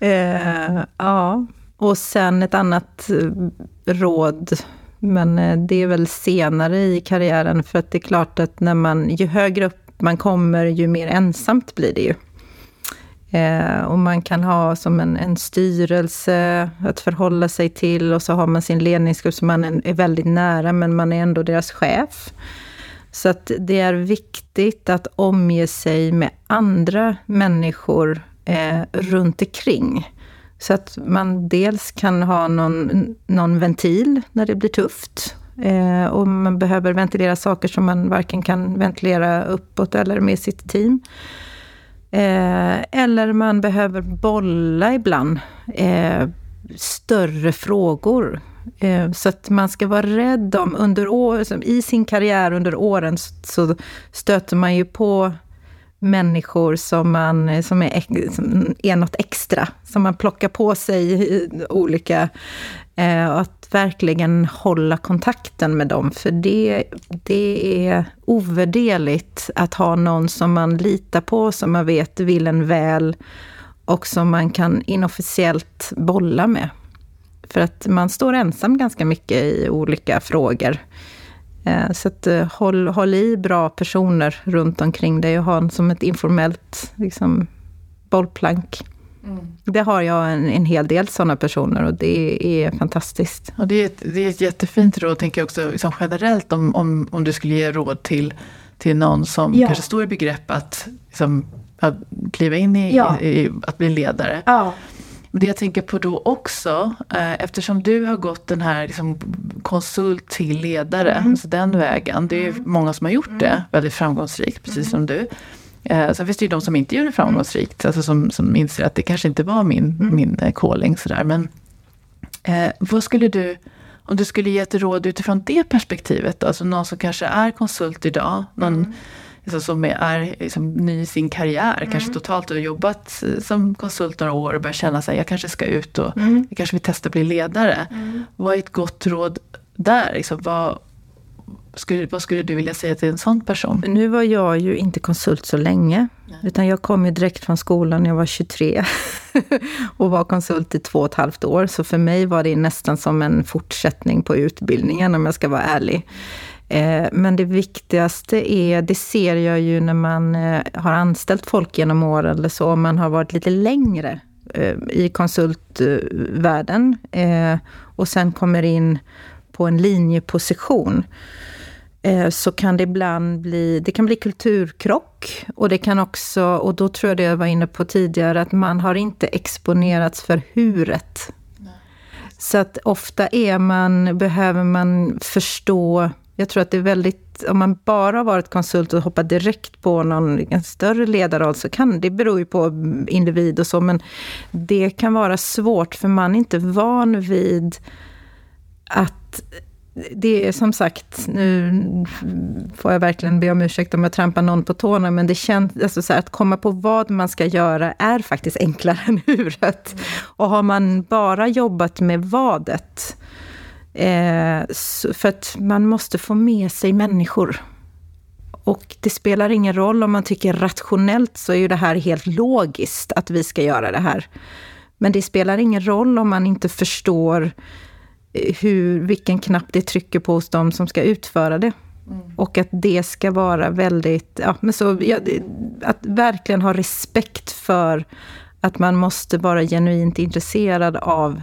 eh, ja, och sen ett annat eh, råd, men eh, det är väl senare i karriären, för att det är klart att när man, ju högre upp man kommer, ju mer ensamt blir det ju. Eh, och man kan ha som en, en styrelse att förhålla sig till och så har man sin ledningsgrupp som man är väldigt nära, men man är ändå deras chef. Så att det är viktigt att omge sig med andra människor eh, runt omkring. Så att man dels kan ha någon, någon ventil när det blir tufft. Eh, och man behöver ventilera saker som man varken kan ventilera uppåt eller med sitt team. Eh, eller man behöver bolla ibland eh, större frågor. Eh, så att man ska vara rädd om, under år, i sin karriär under åren så stöter man ju på människor som, man, som, är, som är något extra, som man plockar på sig olika... Eh, att verkligen hålla kontakten med dem, för det, det är ovärderligt att ha någon som man litar på, som man vet vill en väl och som man kan inofficiellt bolla med. För att man står ensam ganska mycket i olika frågor. Eh, så att, eh, håll, håll i bra personer runt omkring dig och ha som ett informellt liksom, bollplank. Mm. Det har jag en, en hel del sådana personer och det är fantastiskt. Och det, är ett, det är ett jättefint råd, tänker jag också, liksom generellt om, om, om du skulle ge råd till, till någon som ja. kanske står i begrepp att liksom, att kliva in i, Ja. i, i att bli ledare. Ja. Men det jag tänker på då också, eh, eftersom du har gått den här liksom, konsult till ledare, Mm. alltså den vägen. Det är ju många som har gjort det väldigt framgångsrikt, precis Mm. som du. Eh, sen finns det ju de som inte gör det framgångsrikt, alltså som, som inser att det kanske inte var min, Mm. min eh, calling. Sådär. Men eh, vad skulle du, om du skulle ge ett råd utifrån det perspektivet, då, alltså någon som kanske är konsult idag, någon Mm. alltså, som är, liksom, ny i sin karriär, Mm. kanske totalt och jobbat eh, som konsult några år och börjar känna sig, jag kanske ska ut och Mm. jag kanske vill testa att bli ledare. Vad är ett gott råd där? Liksom, vad, skulle, vad skulle du vilja säga till en sån person? Nu var jag ju inte konsult så länge, utan jag kom ju direkt från skolan när jag var 23 och var konsult i två och ett halvt år. Så för mig var det nästan som en fortsättning på utbildningen om jag ska vara ärlig. Eh, Men det viktigaste är, det ser jag ju när man eh, har anställt folk genom åren eller så, om man har varit lite längre eh, i konsultvärlden och sen kommer in på en linjeposition så kan det ibland bli, det kan bli kulturkrock. Och det kan också, och då tror jag det jag var inne på tidigare, att man har inte exponerats för huret. Så att ofta är man, behöver man förstå, jag tror att det är väldigt, om man bara har varit konsult och hoppat direkt på någon en större ledarroll, så kan det beror ju på individ och så, men det kan vara svårt för man är inte van vid att det är som sagt, nu får jag verkligen be om ursäkt om jag trampar någon på tårna, men det känns, alltså så här, att komma på vad man ska göra är faktiskt enklare än huret. Och har man bara jobbat med vadet, eh, för att man måste få med sig människor. Och det spelar ingen roll om man tycker rationellt så är ju det här helt logiskt att vi ska göra det här. Men det spelar ingen roll om man inte förstår hur, vilken knapp det trycker på hos de som ska utföra det. Och att det ska vara väldigt, ja, men så, ja, att verkligen ha respekt för att man måste vara genuint intresserad av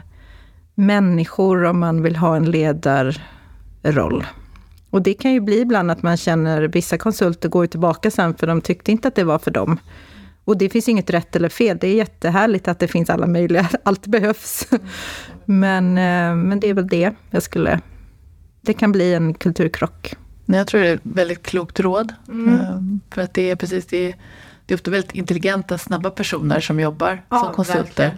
människor om man vill ha en ledarroll. Och det kan ju bli ibland att man känner, vissa konsulter går ju tillbaka sen för de tyckte inte att det var för dem. Och det finns inget rätt eller fel. Det är jättehärligt att det finns alla möjliga, allt behövs. Men, eh, men det är väl det jag skulle... Det kan bli en kulturkrock. Jag tror det är ett väldigt klokt råd. Mm. Ehm, För att det är precis det. Det är ofta väldigt intelligenta, snabba personer som jobbar Ja, som konsulter.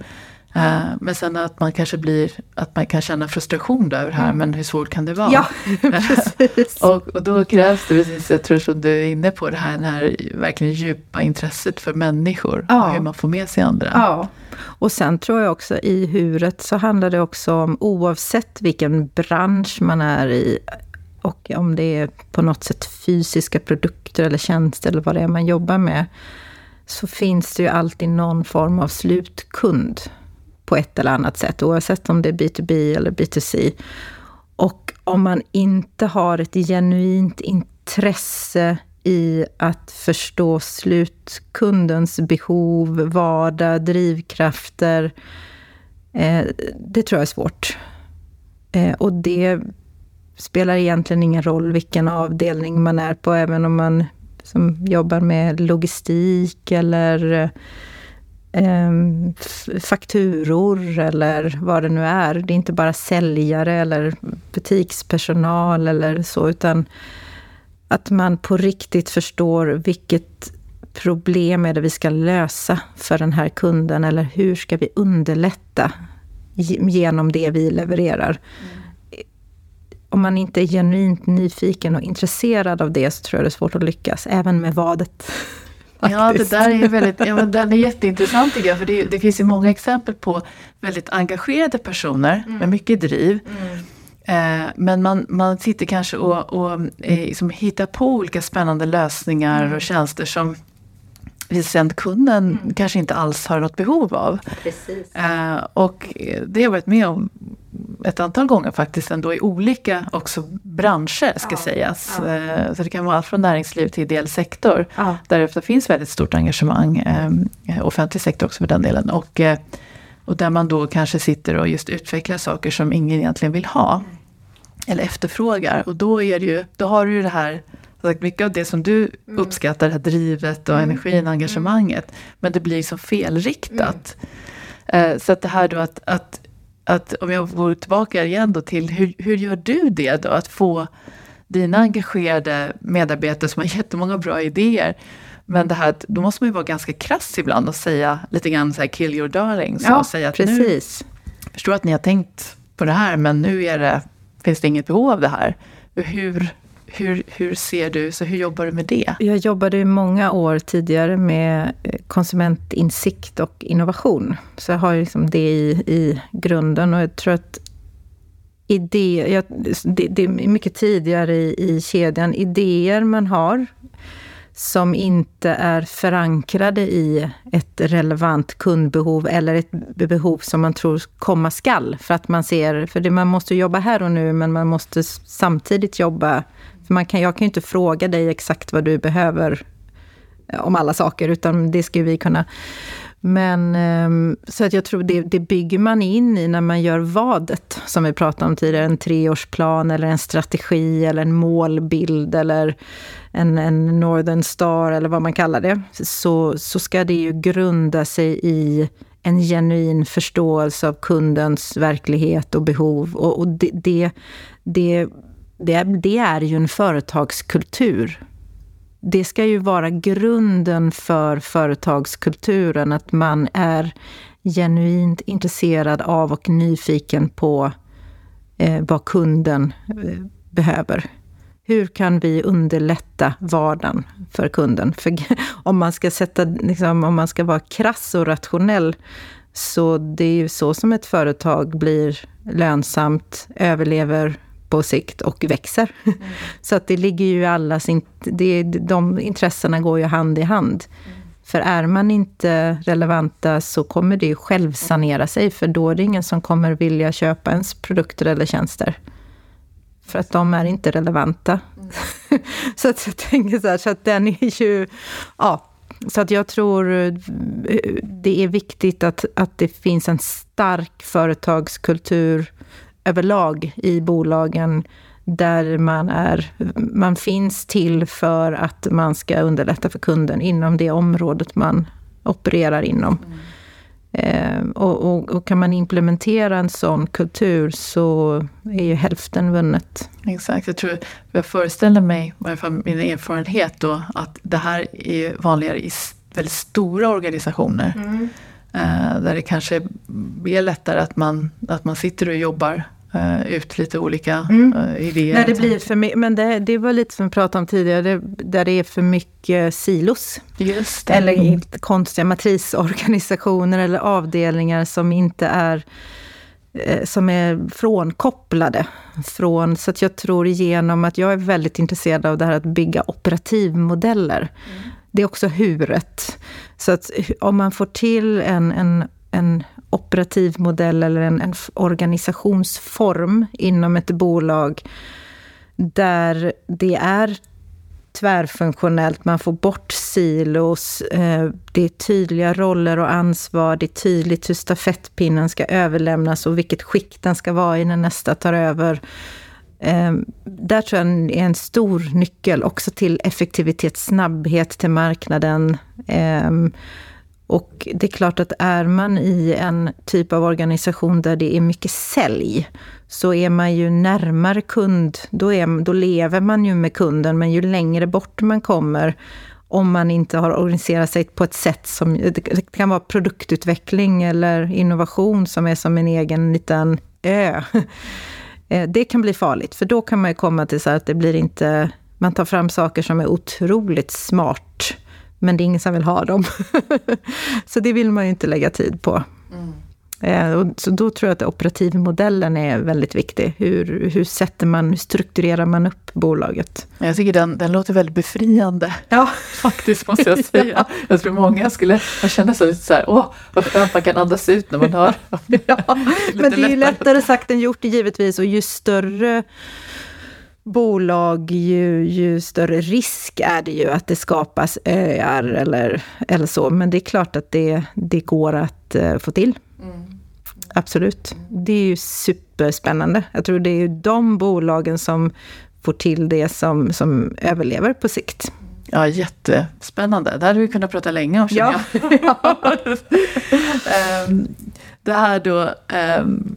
Eh, Men sen att man kanske blir, att man kan känna frustration över det här, men hur svårt kan det vara? Mm. Ja, precis. Och, och då krävs det, precis, jag tror som du är inne på, det här, det här verkligen djupa intresset för människor. Ja. Och hur man får med sig andra. Ja. Och sen tror jag också i huret så handlar det också om oavsett vilken bransch man är i och om det är på något sätt fysiska produkter eller tjänster eller vad det är man jobbar med, så finns det ju alltid någon form av slutkund på ett eller annat sätt, oavsett om det är B2B eller B2C. Och om man inte har ett genuint intresse i att förstå slutkundens behov, vardag, drivkrafter. Eh, det tror jag är svårt. Eh, och det spelar egentligen ingen roll vilken avdelning man är på, även om man som jobbar med logistik eller eh, eh, fakturor eller vad det nu är. Det är inte bara säljare eller butikspersonal eller så, utan att man på riktigt förstår vilket problem är det vi ska lösa för den här kunden eller hur ska vi underlätta ge- genom det vi levererar. Om man inte är genuint nyfiken och intresserad av det så tror jag det är svårt att lyckas, även med vadet. Ja, det där är väldigt, ja, men den är jätteintressant tycker jag, för det, det finns ju många exempel på väldigt engagerade personer med mycket driv. Eh, men man, man sitter kanske och, och eh, liksom hittar på olika spännande lösningar och tjänster som sen kunden kanske inte alls har något behov av. Precis. Eh, och det har jag varit med om ett antal gånger faktiskt ändå i olika också branscher ska sägas. Eh, så det kan vara allt från näringsliv till ideell sektor. Ja. Där det finns väldigt stort engagemang. Eh, offentlig sektor också för den delen. Och, eh, och där man då kanske sitter och just utvecklar saker som ingen egentligen vill ha. Eller efterfrågar. Och då, är det ju, då har du ju det här sagt, mycket av det som du mm. uppskattar, det här drivet och mm. energin, mm. engagemanget, men det blir som felriktat. Mm. Eh, så att det här då att, att, att, om jag går tillbaka igen då till hur, hur gör du det då? Att få dina engagerade medarbetare som har jättemånga bra idéer, men det här, då måste man ju vara ganska krass ibland och säga lite grann så här, kill your darlings. Ja, och säga att precis. Nu, förstår att ni har tänkt på det här, men nu är det, finns det inget behov av det här. Hur, hur, hur ser du, så hur jobbar du med det? Jag jobbade i många år tidigare med eh, konsumentinsikt och innovation. Så jag har liksom det i, i grunden och jag tror att idé, jag, det, det, är mycket tidigare i, i kedjan. Idéer man har som inte är förankrade i ett relevant kundbehov eller ett behov som man tror komma skall. För att man ser, för det, man måste jobba här och nu, men man måste samtidigt jobba för man kan, jag kan ju inte fråga dig exakt vad du behöver eh, om alla saker, utan det ska vi kunna. Men ehm, så att jag tror det, det bygger man in i när man gör vadet, som vi pratade om tidigare, en treårsplan eller en strategi eller en målbild eller en, en Northern Star eller vad man kallar det. Så, så ska det ju grunda sig i en genuin förståelse av kundens verklighet och behov. Och, och det, det, det det, det är ju en företagskultur. Det ska ju vara grunden för företagskulturen, att man är genuint intresserad av och nyfiken på eh, vad kunden eh, behöver. Hur kan vi underlätta vardagen för kunden? För om man ska sätta, liksom, om man ska vara krass och rationell, så det är ju så som ett företag blir lönsamt, överlever, på sikt och växer. Mm. Så att det ligger ju allas... Det, de intressena går ju hand i hand. Mm. För är man inte relevanta så kommer det ju självsanera sig, för då är det ingen som kommer vilja köpa ens produkter eller tjänster. För att de är inte relevanta. Mm. så att jag tänker så här, så att den är ju... Ja, så att jag tror det är viktigt att, att det finns en stark företagskultur överlag i bolagen där man, är, man finns till för att man ska underlätta för kunden inom det området man opererar inom. Mm. Eh, och, och, och, kan man implementera en sån kultur så är ju hälften vunnet. Exakt, jag tror, jag föreställer mig, i varje fall min erfarenhet då, att det här är vanligare i väldigt stora organisationer. Mm. Eh, där det kanske är lättare att man, att man sitter och jobbar uh, ut lite olika mm. uh, idéer. När det blir för mycket, men det, det var lite som vi pratade om tidigare, det, där det är för mycket silos. Eller mm. konstiga matrisorganisationer eller avdelningar som inte är eh, som är frånkopplade. Från, så att jag tror igenom att jag är väldigt intresserad av det här att bygga operativmodeller. Mm. Det är också huret. Så att om man får till en, en, en operativ modell eller en, en organisationsform inom ett bolag där det är tvärfunktionellt, man får bort silos, eh, det är tydliga roller och ansvar, det är tydligt hur stafettpinnen ska överlämnas och vilket skick den ska vara i när nästa tar över. Ehm, där tror jag är en stor nyckel också till effektivitet, snabbhet till marknaden. Ehm, och det är klart att är man i en typ av organisation där det är mycket sälj, så är man ju närmare kund, då, är, då lever man ju med kunden, men ju längre bort man kommer, om man inte har organiserat sig på ett sätt som, det kan vara produktutveckling eller innovation som är som en egen liten ö. Eh, det kan bli farligt, för då kan man ju komma till så att det blir inte, man tar fram saker som är otroligt smart, men det är ingen som vill ha dem. så det vill man ju inte lägga tid på. Mm. Eh, så då tror jag att operativmodellen är väldigt viktig. Hur, hur sätter man, hur strukturerar man upp bolaget? Jag tycker den, den låter väldigt befriande. Ja. Faktiskt måste jag säga. ja. Jag tror många skulle känna sig lite så här, åh, vad skönt man kan andas ut när man hör. ja. Men det är ju lättare sagt än gjort givetvis och ju större bolag, ju, ju större risk är det ju att det skapas öar eller, eller så. Men det är klart att det, det går att uh, få till. Absolut. Det är ju superspännande. Jag tror det är ju de bolagen som får till det som, som överlever på sikt. Ja, jättespännande. Det hade vi kunnat prata länge om, ja. um, Det här då, um,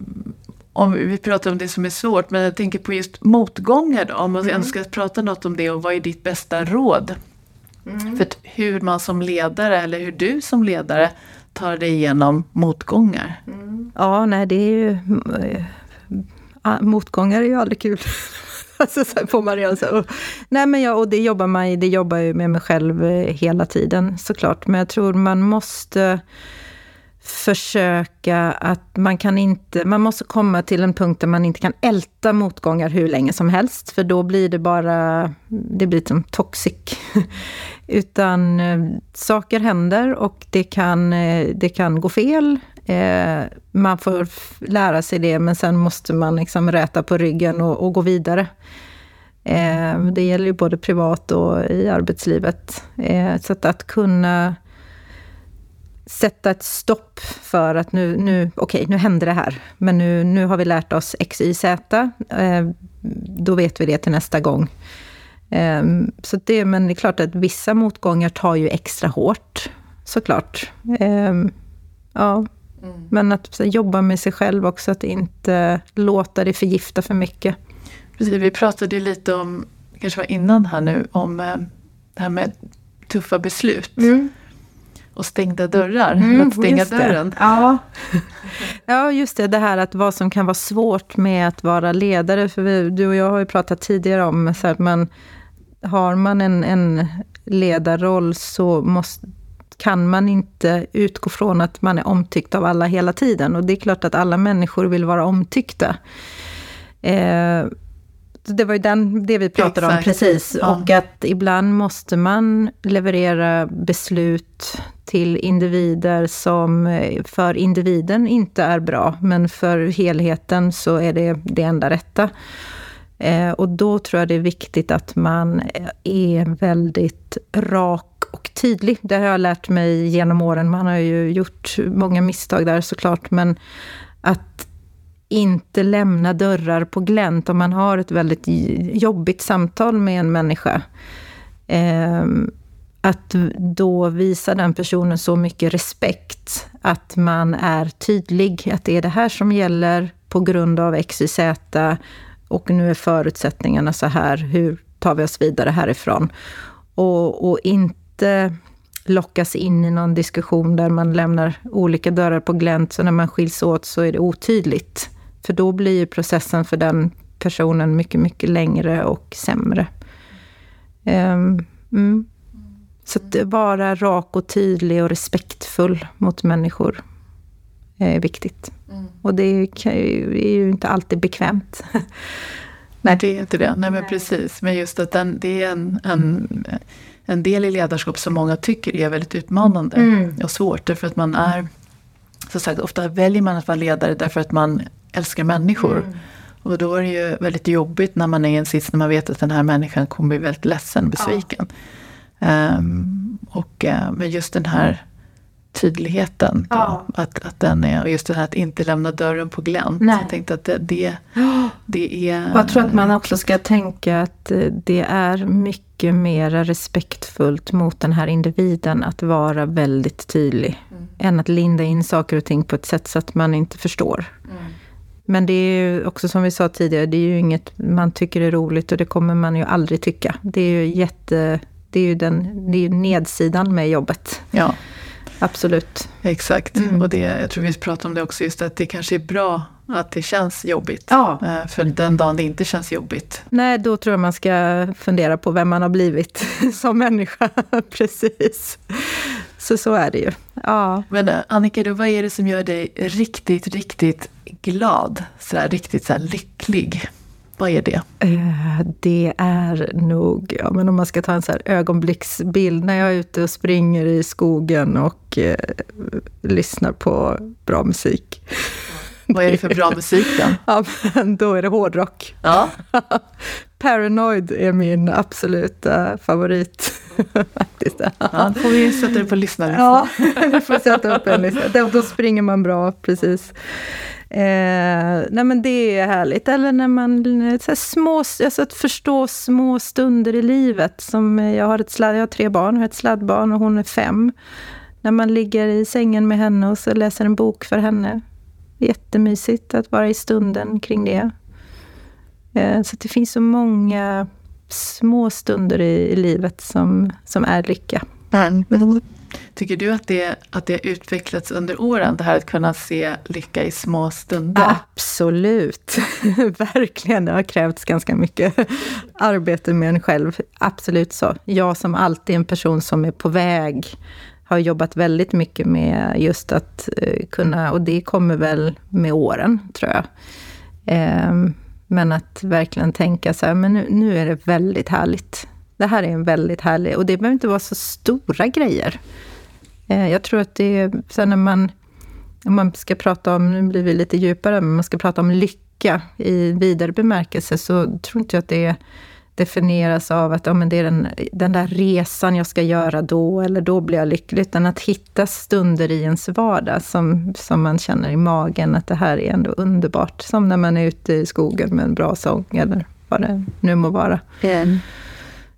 om vi pratar om det som är svårt, men jag tänker på just motgångar då. Om man mm. ska prata något om det och vad är ditt bästa råd? Mm. För hur man som ledare, eller hur du som ledare tar dig igenom motgångar. Mm. Ja, nej det är ju... Eh, motgångar är ju aldrig kul. alltså får man redan så. nej men jag, och det jobbar man det jobbar ju med mig själv eh, hela tiden såklart. Men jag tror man måste försöka att man kan inte, man måste komma till en punkt där man inte kan älta motgångar hur länge som helst, för då blir det bara, det blir som toxic. Utan eh, saker händer och det kan, eh, det kan gå fel. Eh, man får lära sig det, men sen måste man liksom räta på ryggen och, och gå vidare. Eh, det gäller ju både privat och i arbetslivet. Eh, så att, att kunna sätta ett stopp för att nu, nu okej, okay, nu hände det här, men nu, nu har vi lärt oss X, Y, Z. Eh, då vet vi det till nästa gång. Eh, så det, men det är klart att vissa motgångar tar ju extra hårt, såklart. Eh, ja. Mm. Men att jobba med sig själv också, att inte låta det förgifta för mycket. Precis, vi pratade lite om, kanske var innan här nu, om eh, det här med tuffa beslut. Mm och stängda dörrar. Mm, att stänga dörren. Ja. ja, just det. Det här att vad som kan vara svårt med att vara ledare. För vi, du och jag har ju pratat tidigare om så att man har man en, en ledarroll så måste, kan man inte utgå från att man är omtyckt av alla hela tiden. Och det är klart att alla människor vill vara omtyckta. Eh, det var ju den, det vi pratade Exakt. om precis. Ja. Och att ibland måste man leverera beslut till individer som eh, för individen inte är bra, men för helheten så är det det enda rätta. Eh, och då tror jag det är viktigt att man är väldigt rak och tydlig. Det har jag lärt mig genom åren. Man har ju gjort många misstag där såklart, men att inte lämna dörrar på glänt om man har ett väldigt jobbigt samtal med en människa. Eh, att då visa den personen så mycket respekt att man är tydlig, att det är det här som gäller på grund av X, Y, Z och nu är förutsättningarna så här, hur tar vi oss vidare härifrån? Och, och inte lockas in i någon diskussion där man lämnar olika dörrar på glänt, så när man skiljs åt så är det otydligt. För då blir ju processen för den personen mycket, mycket längre och sämre. Um, mm. Så att vara rak och tydlig och respektfull mot människor är viktigt. Mm. Och det är ju inte alltid bekvämt. Nej, det är inte det. Nej, men precis. Men just att den, det är en, en, en del i ledarskap som många tycker är väldigt utmanande mm. och svårt. Därför att man är, så sagt, ofta väljer man att vara ledare därför att man älskar människor. Mm. Och då är det ju väldigt jobbigt när man är i en sits när man vet att den här människan kommer bli väldigt ledsen, besviken. Ja. Um, och, uh, men just den här tydligheten. Då, ja. att, att den är, och just det här att inte lämna dörren på glänt. Nej. Jag tänkte att det, det, det är... jag tror att man också ska tänka att eh, det är mycket mer respektfullt mot den här individen att vara väldigt tydlig. Mm. Än att linda in saker och ting på ett sätt så att man inte förstår. Men det är ju också som vi sa tidigare, det är ju inget man tycker är roligt och det kommer man ju aldrig tycka. Det är ju jätte... Det är ju, den, det är ju nedsidan med jobbet. Ja. Absolut. Exakt, mm. och det, jag tror vi pratade om det också, just att det kanske är bra att det känns jobbigt. Ja. Eh, för den dagen det inte känns jobbigt. Nej, då tror jag man ska fundera på vem man har blivit som människa. Precis. Så så är det ju. Ja. Men eh, Annika, då, vad är det som gör dig riktigt, riktigt glad? Sådär riktigt så lycklig? Vad är det? Eh, det är nog, ja, men om man ska ta en så här ögonblicksbild, när jag är ute och springer i skogen och eh, lyssnar på bra musik. Vad är det för bra musik då? ja, men då är det hårdrock. Ja. Paranoid är min absoluta favorit. Faktiskt. Ja, då får vi sätta det på lyssnarlistan. ja, vi får sätta upp en lista. Då, då springer man bra, precis. Eh, nej men det är härligt. Eller när man, så små, alltså att förstå små stunder i livet. Som jag, har ett sladd, jag har tre barn, jag har ett sladdbarn och hon är fem. När man ligger i sängen med henne och så läser en bok för henne. Jättemysigt att vara i stunden kring det. Eh, så det finns så många små stunder i, i livet som, som är lycka. Tycker du att det, att det har utvecklats under åren, det här att kunna se lycka i små stunder? Absolut, verkligen. Det har krävts ganska mycket arbete med en själv. Absolut så. Jag som alltid är en person som är på väg har jobbat väldigt mycket med just att eh, kunna, och det kommer väl med åren, tror jag. Ehm, men att verkligen tänka så här, men nu, nu är det väldigt härligt. Det här är en väldigt härlig, och det behöver inte vara så stora grejer. Ehm, jag tror att det är, sen när man, om man ska prata om, nu blir vi lite djupare, men man ska prata om lycka i vidare bemärkelse, så tror inte jag att det är definieras av att ja, men det är den, den där resan jag ska göra då, eller då blir jag lycklig. Utan att hitta stunder i ens vardag som, som man känner i magen, att det här är ändå underbart. Som när man är ute i skogen med en bra sång, eller vad det nu må vara. Mm.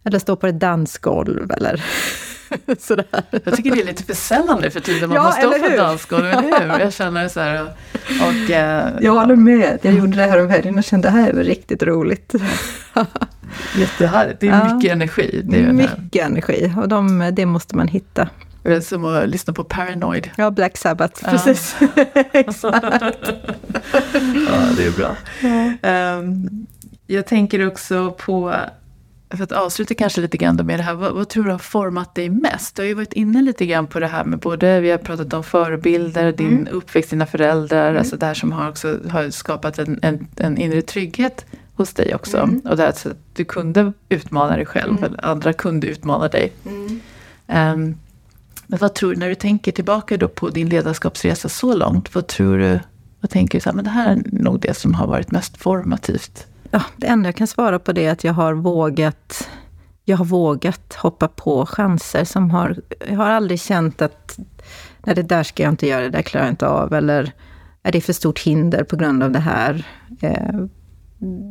Eller stå på ett dansgolv, eller Sådär. Jag tycker det är lite för sällan nu för tiden man ja, får stå på dansgolv, eller hur? Jag känner så här, och, eh, Jag håller med. Jag gjorde det här om helgen och kände det här är riktigt roligt. Jättehärligt. Det är ja. mycket energi. Det är mycket energi och de, det måste man hitta. Det är som att lyssna på Paranoid. Ja, Black Sabbath, ja. precis. Exakt. ja, det är bra. Ja. Um, jag tänker också på för att avsluta kanske lite grann med det här, vad, vad, tror du har format dig mest? Du har ju varit inne lite grann på det här med både, vi har pratat om förebilder, din mm. uppväxt, dina föräldrar, mm. alltså det här som har också har skapat en, en, en inre trygghet hos dig också. Mm. Och det här att du kunde utmana dig själv, mm. eller andra kunde utmana dig. Um, men vad tror du, när du tänker tillbaka då på din ledarskapsresa så långt, vad tror du, vad tänker du så här, men det här är nog det som har varit mest formativt ja, det enda jag kan svara på det är att jag har vågat jag har vågat hoppa på chanser som har... Jag har aldrig känt att nej, det där ska jag inte göra, det där klarar jag inte av. Eller är det för stort hinder på grund av det här? Eh,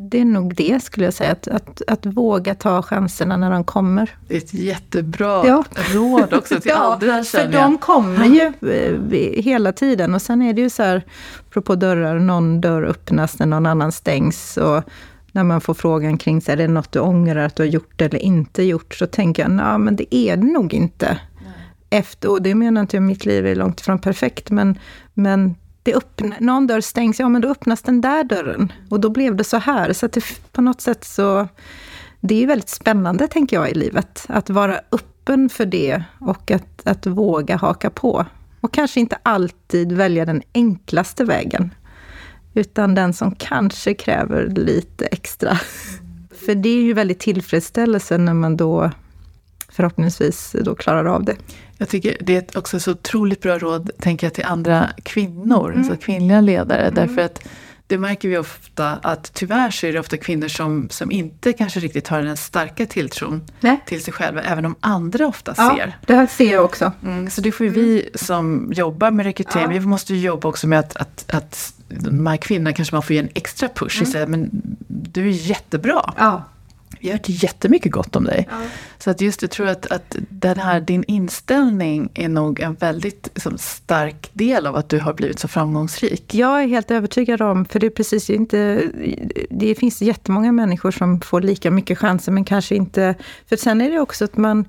det är nog det, skulle jag säga. Att, att, att våga ta chanserna när de kommer. Det är ett jättebra ja. råd också till ja, andra, för de kommer ju eh, hela tiden. Och sen är det ju så här, apropå dörrar, någon dörr öppnas när någon annan stängs. Och när man får frågan kring, så är det något du ångrar att du har gjort eller inte gjort, så tänker jag, nej men det är det nog inte. Nej. Efter, och det menar inte jag, mitt liv är långt ifrån perfekt, men, men det öppna, någon dörr stängs, ja men då öppnas den där dörren. Och då blev det så här. Så att det, på något sätt så... Det är väldigt spännande, tänker jag, i livet. Att vara öppen för det och att, att våga haka på. Och kanske inte alltid välja den enklaste vägen. Utan den som kanske kräver lite extra. För det är ju väldigt tillfredsställelse när man då förhoppningsvis då klarar av det. Jag tycker det är också så otroligt bra råd, tänker jag, till andra kvinnor, mm. alltså kvinnliga ledare. Mm. Därför att det märker vi ofta att tyvärr så är det ofta kvinnor som, som inte kanske riktigt har den starka tilltron Nej. till sig själva, även om andra ofta ja, ser. det här ser jag också. Mm, så det får ju vi som jobbar med rekrytering, ja. vi måste ju jobba också med att, att, att de här kvinnorna kanske man får ge en extra push. Mm. Säga, men du är jättebra. Ja. Vi har hört jättemycket gott om dig. Ja. Så att just jag tror att, att den här, din inställning är nog en väldigt liksom, stark del av att du har blivit så framgångsrik. Jag är helt övertygad om, för det är precis inte... Det finns jättemånga människor som får lika mycket chanser, men kanske inte... För sen är det också att man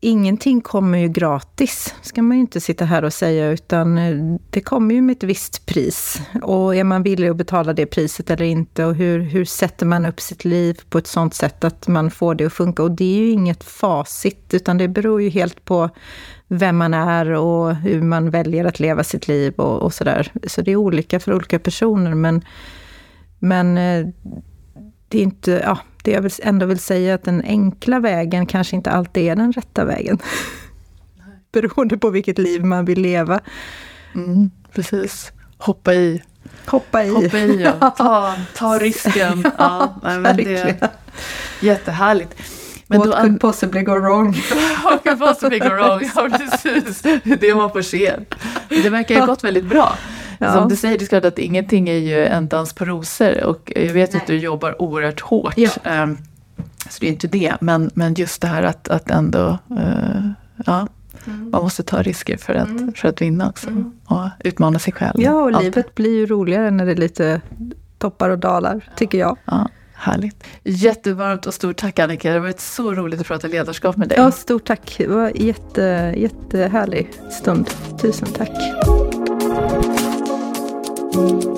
ingenting kommer ju gratis, ska man ju inte sitta här och säga, utan eh, det kommer ju med ett visst pris. Och är man villig att betala det priset eller inte? Och hur, hur sätter man upp sitt liv på ett sånt sätt att man får det att funka? Och det är ju inget facit, utan det beror ju helt på vem man är och hur man väljer att leva sitt liv och, och sådär. Så det är olika för olika personer, men, men eh, det är inte, ja, det jag ändå vill säga att den enkla vägen kanske inte alltid är den rätta vägen. Beroende på vilket liv man vill leva. Mm, precis. Hoppa i. Hoppa i. Hoppa i ja. ta, ta risken. ja, men det är jättehärligt. Men What då, could possibly go wrong? What could possibly go wrong? Ja, precis. Det man får se. Det verkar ha gått väldigt bra. Ja. Som du säger, det är klart att ingenting är ju en dans på rosor och jag vet Nej. att du jobbar oerhört hårt. Ja. Um, så det är inte det, men, men just det här att, att ändå, uh, ja, mm. man måste ta risker för att, mm. för att vinna också. Mm. Och utmana sig själv. Ja, och livet blir ju roligare när det är lite toppar och dalar, tycker jag. Ja. Härligt. Jättevarmt och stort tack Annika. Det har varit så roligt att prata ledarskap med dig. Ja, stort tack. Det var en jätte, jättehärlig stund. Tusen tack. Thank